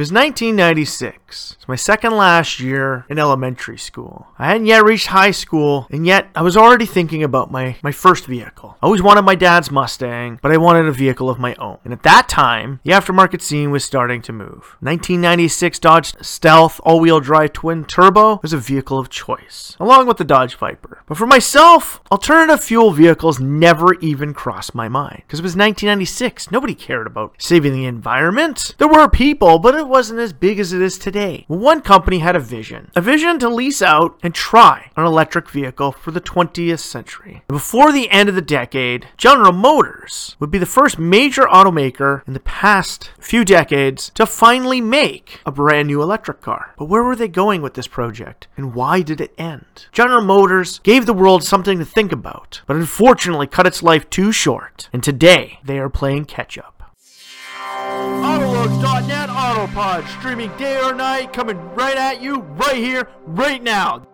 was 1996. It's my second last year in elementary school. I hadn't yet reached high school, and yet I was already thinking about my, my first vehicle. I always wanted my dad's Mustang, but I wanted a vehicle of my own. And at that time, the aftermarket scene was starting to move. 1996 Dodge Stealth all-wheel drive twin turbo was a vehicle of choice, along with the Dodge Viper. But for myself, alternative fuel vehicles never even crossed my mind because it was 1996. Nobody cared about saving the environment. There were people, but it wasn't as big as it is today. One company had a vision, a vision to lease out and try an electric vehicle for the 20th century. Before the end of the decade, General Motors would be the first major automaker in the past few decades to finally make a brand new electric car. But where were they going with this project and why did it end? General Motors gave the world something to think about, but unfortunately cut its life too short. And today, they are playing catch up. Autolux.net Autopod, streaming day or night, coming right at you, right here, right now.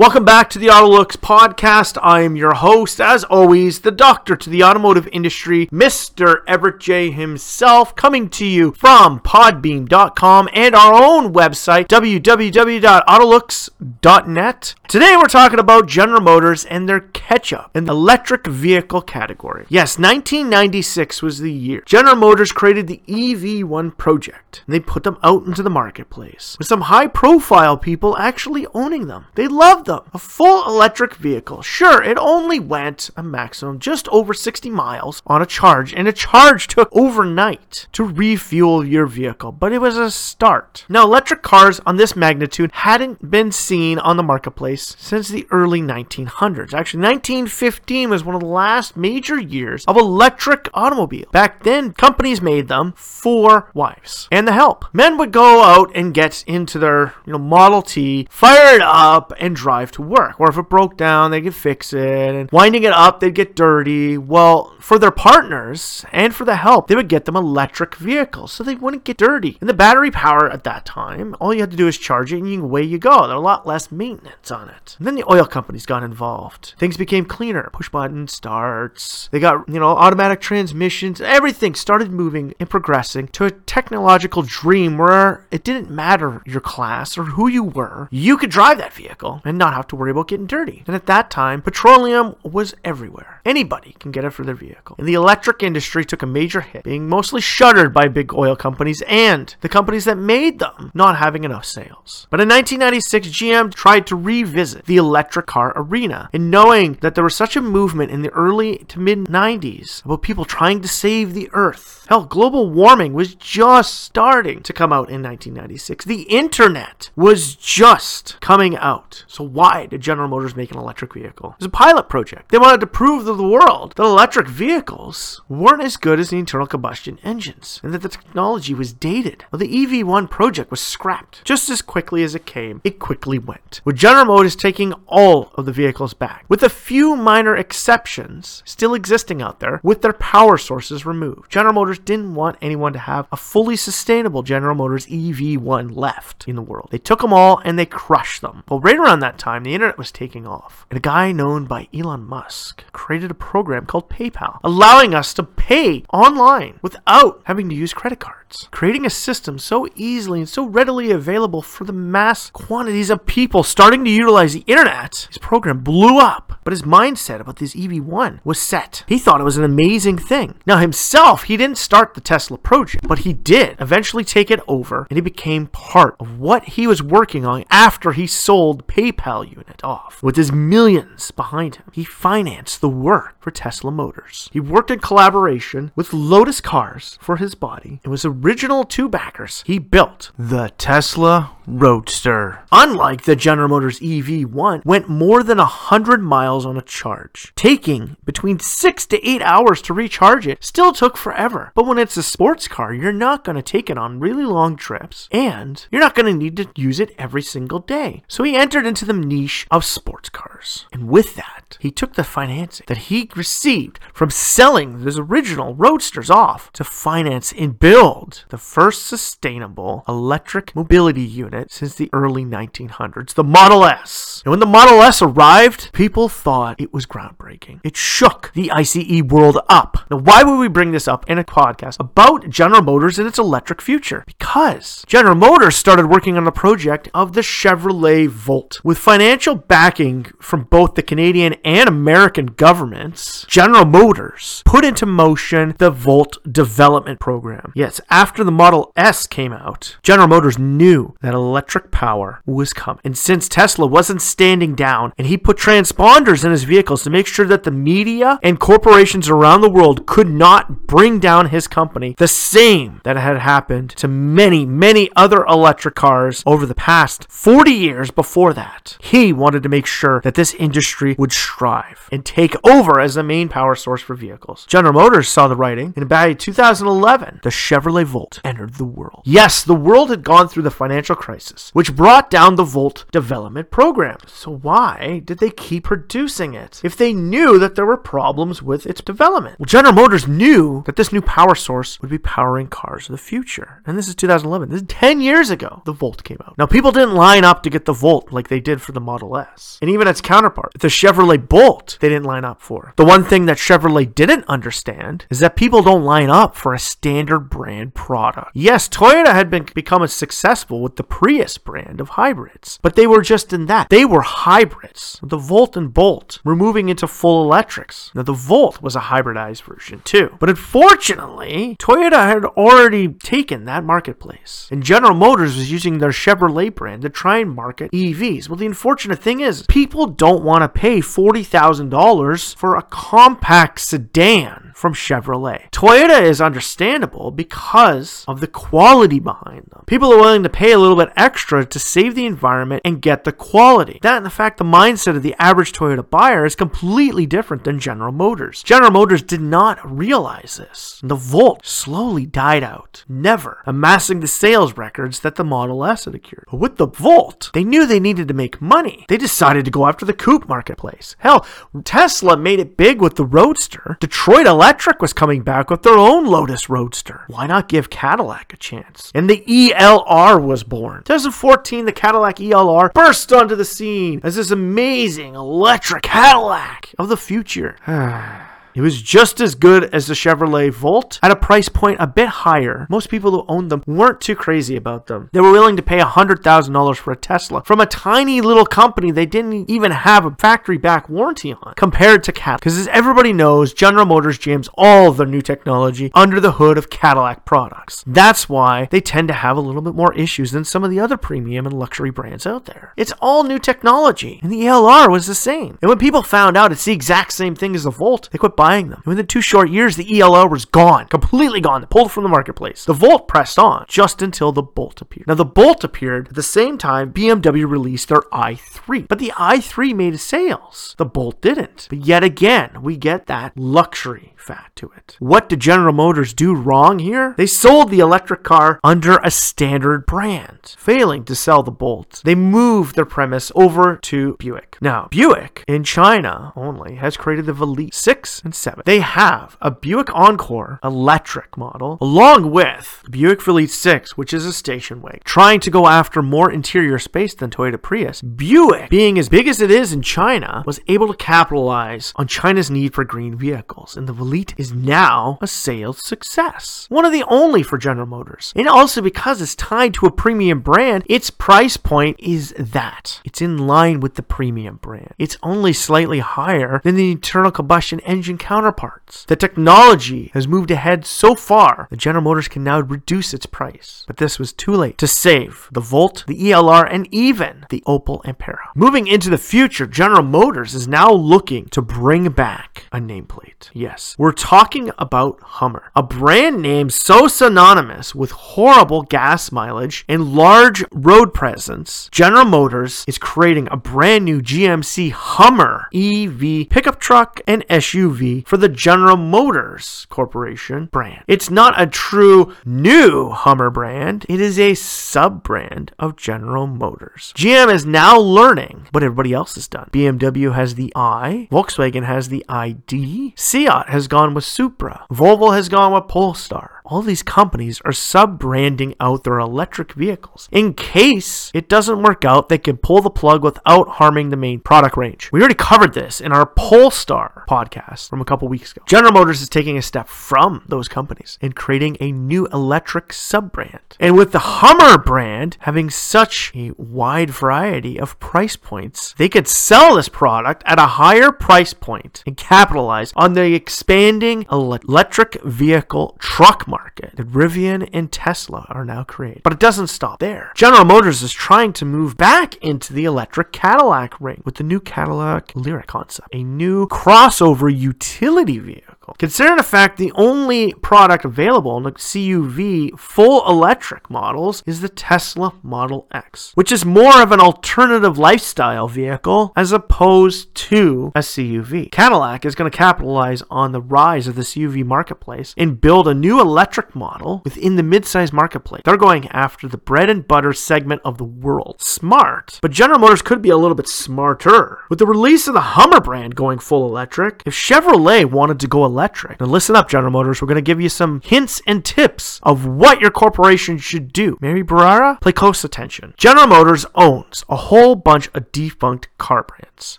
Welcome back to the Autolux podcast. I am your host, as always, the doctor to the automotive industry, Mr. Everett J himself, coming to you from podbean.com and our own website, www.autolux.net. Today we're talking about General Motors and their catch up in the electric vehicle category. Yes, 1996 was the year. General Motors created the EV1 project and they put them out into the marketplace with some high profile people actually owning them. They loved them. A full electric vehicle. Sure, it only went a maximum just over 60 miles on a charge, and a charge took overnight to refuel your vehicle, but it was a start. Now, electric cars on this magnitude hadn't been seen on the marketplace since the early 1900s. Actually, 1915 was one of the last major years of electric automobile. Back then, companies made them for wives and the help. Men would go out and get into their, you know, Model T, fire it up, and drive drive to work. Or if it broke down, they could fix it. And winding it up, they'd get dirty. Well, for their partners and for the help, they would get them electric vehicles so they wouldn't get dirty. And the battery power at that time, all you had to do is charge it and away you go. There's a lot less maintenance on it. And then the oil companies got involved. Things became cleaner. Push button starts. They got, you know, automatic transmissions. Everything started moving and progressing to a technological dream where it didn't matter your class or who you were. You could drive that vehicle and not have to worry about getting dirty. And at that time, petroleum was everywhere. Anybody can get it for their vehicle. And the electric industry took a major hit, being mostly shuttered by big oil companies and the companies that made them not having enough sales. But in 1996, GM tried to revisit the electric car arena. And knowing that there was such a movement in the early to mid 90s about people trying to save the earth, hell, global warming was just starting to come out in 1996. The internet was just coming out. So why did General Motors make an electric vehicle? It was a pilot project. They wanted to prove to the world that electric vehicles weren't as good as the internal combustion engines and that the technology was dated. Well, the EV1 project was scrapped. Just as quickly as it came, it quickly went. With General Motors taking all of the vehicles back, with a few minor exceptions still existing out there, with their power sources removed. General Motors didn't want anyone to have a fully sustainable General Motors EV1 left in the world. They took them all and they crushed them. Well, right around that time, the internet was taking off, and a guy known by Elon Musk created a program called PayPal, allowing us to pay online without having to use credit cards, creating a system so easily and so readily available for the mass quantities of people starting to utilize the internet. His program blew up, but his mindset about this EV1 was set. He thought it was an amazing thing. Now, himself, he didn't start the Tesla project, but he did eventually take it over, and he became part of what he was working on after he sold PayPal unit off. With his millions behind him, he financed the work for Tesla Motors. He worked in collaboration with Lotus Cars for his body and was original two backers. He built the Tesla Roadster. Unlike the General Motors EV1, went more than 100 miles on a charge, taking between 6 to 8 hours to recharge it. Still took forever. But when it's a sports car, you're not going to take it on really long trips and you're not going to need to use it every single day. So he entered into the niche of sports cars. And with that, he took the financing that he received from selling his original Roadsters off to finance and build the first sustainable electric mobility unit it since the early 1900s, the Model S. And when the Model S arrived, people thought it was groundbreaking. It shook the ICE world up. Now, why would we bring this up in a podcast about General Motors and its electric future? Because General Motors started working on the project of the Chevrolet Volt. With financial backing from both the Canadian and American governments, General Motors put into motion the Volt development program. Yes, after the Model S came out, General Motors knew that electric power was coming. And since Tesla wasn't standing down and he put transponders in his vehicles to make sure that the media and corporations around the world could not bring down his company, the same that had happened to many, many other electric cars over the past 40 years before that. He wanted to make sure that this industry would strive and take over as the main power source for vehicles. General Motors saw the writing, and by 2011, the Chevrolet Volt entered the world. Yes, the world had gone through the financial crisis, which brought down the Volt development program. So why did they keep producing it if they knew that there were problems with its development? Well, General Motors knew that this new power source would be powering cars of the future. And this is 2011. This is 10 years ago the Volt came out. Now, people didn't line up to get the Volt like they did for the Model S. And even its counterpart, the Chevrolet Bolt, they didn't line up for. The one thing that Chevrolet didn't understand is that people don't line up for a standard brand product. Yes, Toyota had been become successful with the Prius brand of hybrids, but they were just in that. They were hybrids. The Volt and Bolt were moving into full electrics. Now the Volt was a hybridized version too. But unfortunately, Toyota had already taken that marketplace. And General Motors was using their Chevrolet brand to try and market EVs. Well, the unfortunate thing is people don't want to pay $40,000 for a compact sedan from Chevrolet. Toyota is understandable because of the quality behind them. People are willing to pay a little bit extra to save the environment and get the quality. That and the fact the mindset of the average Toyota buyer is completely different than General Motors. General Motors did not realize this. The Volt slowly died out, never amassing the sales records that the Model S had accrued. But with the Volt, they knew they needed to make money. They decided to go after the coupe marketplace. Hell, Tesla made it big with the Roadster. Detroit Electric was coming back with their own Lotus Roadster. Why not give Cadillac a chance? And the ELR was born. 2014, the Cadillac ELR burst onto the scene as this amazing electric Cadillac of the future. It was just as good as the Chevrolet Volt at a price point a bit higher. Most people who owned them weren't too crazy about them. They were willing to pay $100,000 for a Tesla from a tiny little company they didn't even have a factory back warranty on compared to Cadillac. Because as everybody knows, General Motors jams all their new technology under the hood of Cadillac products. That's why they tend to have a little bit more issues than some of the other premium and luxury brands out there. It's all new technology, and the ELR was the same. And when people found out it's the exact same thing as the Volt, they quit buying them. And within two short years, the ELR was gone, completely gone, pulled from the marketplace. The Volt pressed on just until the Bolt appeared. Now, the Bolt appeared at the same time BMW released their i3, but the i3 made sales. The Bolt didn't. But yet again, we get that luxury fact to it. What did General Motors do wrong here? They sold the electric car under a standard brand, failing to sell the Bolt. They moved their premise over to Buick. Now, Buick in China only has created the Velite 6 and 7. They have a Buick Encore electric model along with the Buick Velite 6, which is a station wagon, trying to go after more interior space than Toyota Prius. Buick, being as big as it is in China, was able to capitalize on China's need for green vehicles, and the Velite is now a sales success. One of the only for General Motors. And also because it's tied to a premium brand, its price point is that. It's in line with the premium brand. It's only slightly higher than the internal combustion engine counterparts. The technology has moved ahead so far that General Motors can now reduce its price. But this was too late to save the Volt, the ELR, and even the Opel Ampera. Moving into the future, General Motors is now looking to bring back a nameplate. Yes, we're talking about Hummer, a brand name so synonymous with horrible gas mileage and large road presence. General Motors is creating a brand new GMC Hummer EV pickup truck and SUV for the General Motors Corporation brand. It's not a true new Hummer brand, it is a sub brand of General Motors. GM is now learning what everybody else has done. BMW has the i, Volkswagen has the ID, Seat has gone with Cupra, Volvo has gone with Polestar. All these companies are sub branding out their electric vehicles. In case it doesn't work out, they can pull the plug without harming the main product range. We already covered this in our Polestar podcast from a couple weeks ago. General Motors is taking a step from those companies and creating a new electric sub brand. And with the Hummer brand having such a wide variety of price points, they could sell this product at a higher price point and capitalize on the expanding electric vehicle truck market that Rivian and Tesla are now creating. But it doesn't stop there. General Motors is trying to move back into the electric Cadillac ring with the new Cadillac Lyriq concept, a new crossover utility vehicle vehicle. Consider the fact the only product available in the CUV full electric models is the Tesla Model X, which is more of an alternative lifestyle vehicle as opposed to a CUV. Cadillac is going to capitalize on the rise of the CUV marketplace and build a new electric model within the midsize marketplace. They're going after the bread and butter segment of the world. Smart, but General Motors could be a little bit smarter. With the release of the Hummer brand going full electric, if Chevrolet wanted to go electric, electric. Now listen up, General Motors. We're going to give you some hints and tips of what your corporation should do. Mary Barra, play close attention. General Motors owns a whole bunch of defunct car brands.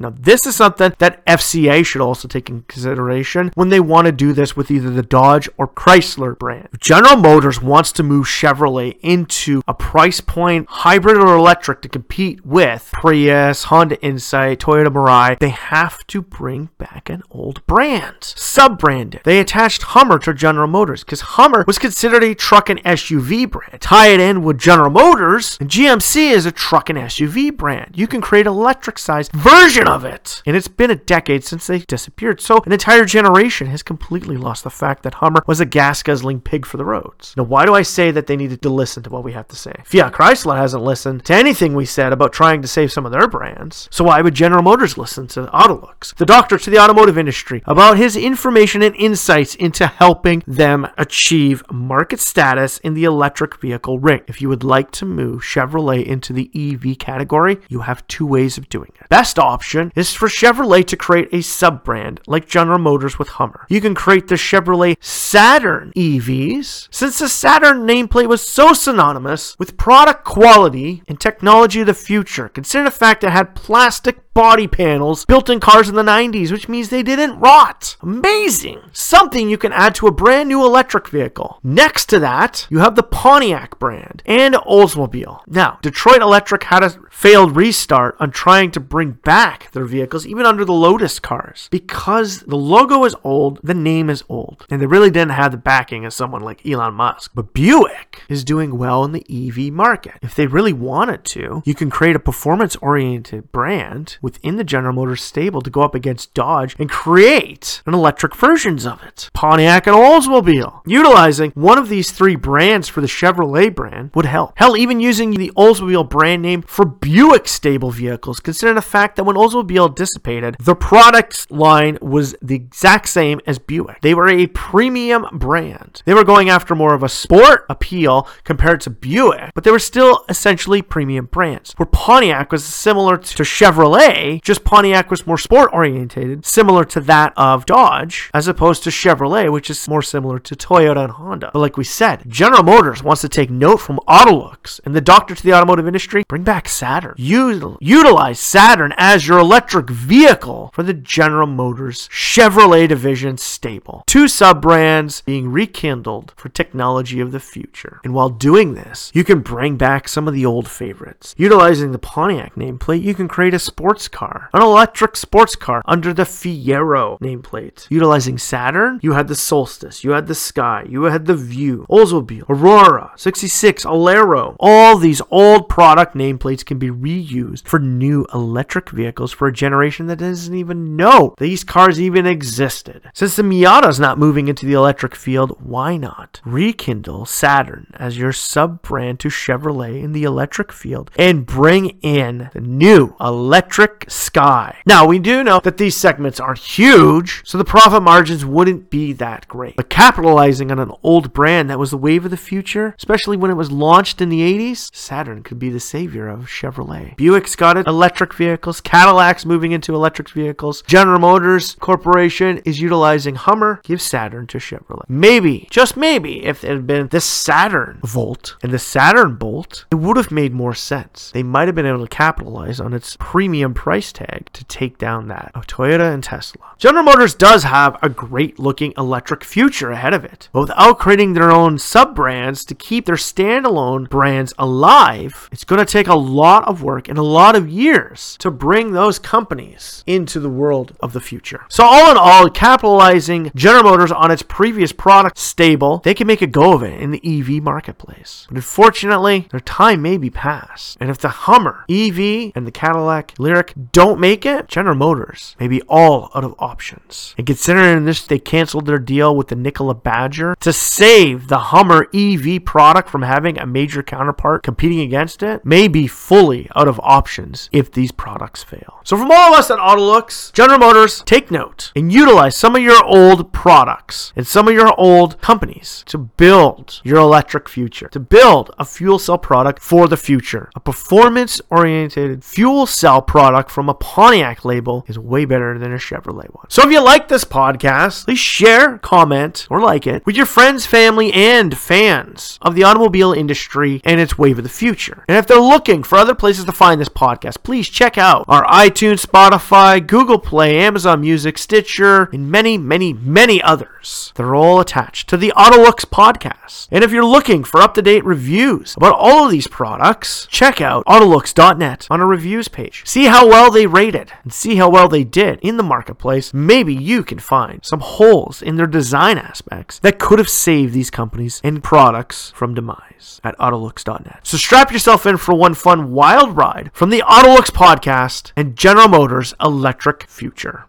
Now this is something that FCA should also take in consideration when they want to do this with either the Dodge or Chrysler brand. General Motors wants to move Chevrolet into a price point hybrid or electric to compete with Prius, Honda Insight, Toyota Mirai, they have to bring back an old brand. Sub They attached Hummer to General Motors because Hummer was considered a truck and SUV brand. Tie it in with General Motors, and GMC is a truck and SUV brand. You can create an electric sized version of it. And it's been a decade since they disappeared, so an entire generation has completely lost the fact that Hummer was a gas guzzling pig for the roads. Now, why do I say that they needed to listen to what we have to say? Fiat Chrysler hasn't listened to anything we said about trying to save some of their brands, so why would General Motors listen to Autolux, the doctor to the automotive industry, about his information? And insights into helping them achieve market status in the electric vehicle ring. If you would like to move Chevrolet into the EV category, you have two ways of doing it. Best option is for Chevrolet to create a sub brand like General Motors with Hummer. You can create the Chevrolet Saturn EVs since the Saturn nameplate was so synonymous with product quality and technology of the future. Consider the fact it had plastic body panels built in cars in the 90s, which means they didn't rot. Amazing. Something you can add to a brand new electric vehicle. Next to that, you have the Pontiac brand and Oldsmobile. Now, Detroit Electric had a failed restart on trying to bring back their vehicles, even under the Lotus cars, because the logo is old, the name is old, and they really didn't have the backing of someone like Elon Musk. But Buick is doing well in the EV market. If they really wanted to, you can create a performance oriented brand within the General Motors stable to go up against Dodge and create an electric versions of it. Pontiac and Oldsmobile. Utilizing one of these three brands for the Chevrolet brand would help. Hell, even using the Oldsmobile brand name for Buick stable vehicles, considering the fact that when Oldsmobile dissipated, the product line was the exact same as Buick. They were a premium brand. They were going after more of a sport appeal compared to Buick, but they were still essentially premium brands. Where Pontiac was similar to Chevrolet just Pontiac was more sport orientated, similar to that of Dodge, as opposed to Chevrolet, which is more similar to Toyota and Honda. But like we said, General Motors wants to take note from Autolux and the doctor to the automotive industry, bring back Saturn. Util- utilize Saturn as your electric vehicle for the General Motors Chevrolet division stable. Two sub brands being rekindled for technology of the future. And while doing this, you can bring back some of the old favorites. Utilizing the Pontiac nameplate, you can create a sports car, an electric sports car under the Fiero nameplate. Utilizing Saturn, you had the Solstice, you had the Sky, you had the Vue, Oldsmobile, Aurora, 66, Alero. All these old product nameplates can be reused for new electric vehicles for a generation that doesn't even know these cars even existed. Since the Miata is not moving into the electric field, why not rekindle Saturn as your sub brand to Chevrolet in the electric field and bring in the new electric sky. Now, we do know that these segments aren't huge, so the profit margin margins wouldn't be that great. But capitalizing on an old brand that was the wave of the future, especially when it was launched in the 80s, Saturn could be the savior of Chevrolet. Buick's got it, electric vehicles, Cadillac's moving into electric vehicles, General Motors Corporation is utilizing Hummer, give Saturn to Chevrolet. Maybe, just maybe, if it had been the Saturn Volt and the Saturn Bolt, it would have made more sense. They might have been able to capitalize on its premium price tag to take down that of Toyota and Tesla. General Motors does have a great looking electric future ahead of it, but without creating their own sub brands to keep their standalone brands alive, it's going to take a lot of work and a lot of years to bring those companies into the world of the future. So, all in all, capitalizing General Motors on its previous product stable, they can make a go of it in the EV marketplace. But unfortunately, their time may be past. And if the Hummer, EV, and the Cadillac Lyriq don't make it, General Motors may be all out of options. And considering this, they canceled their deal with the Nikola Badger to save the Hummer EV product from having a major counterpart competing against it, may be fully out of options if these products fail. So, from all of us at Autolux, General Motors, take note and utilize some of your old products and some of your old companies to build your electric future, to build a fuel cell product for the future. A performance oriented fuel cell product from a Pontiac label is way better than a Chevrolet one. So if you like this podcast, please share, comment, or like it with your friends, family, and fans of the automobile industry and its wave of the future. And if they're looking for other places to find this podcast, please check out our iTunes, Spotify, Google Play, Amazon Music, Stitcher, and many, many, many others. They're all attached to the Autolux podcast. And if you're looking for up to date reviews about all of these products, check out Autolux.net on a reviews page. See how well they rated and see how well they did in the marketplace. Maybe you can find some holes in their design aspects that could have saved these companies and products from demise at Autolux.net. So strap yourself in for one fun wild ride from the Autolux podcast and General Motors electric future.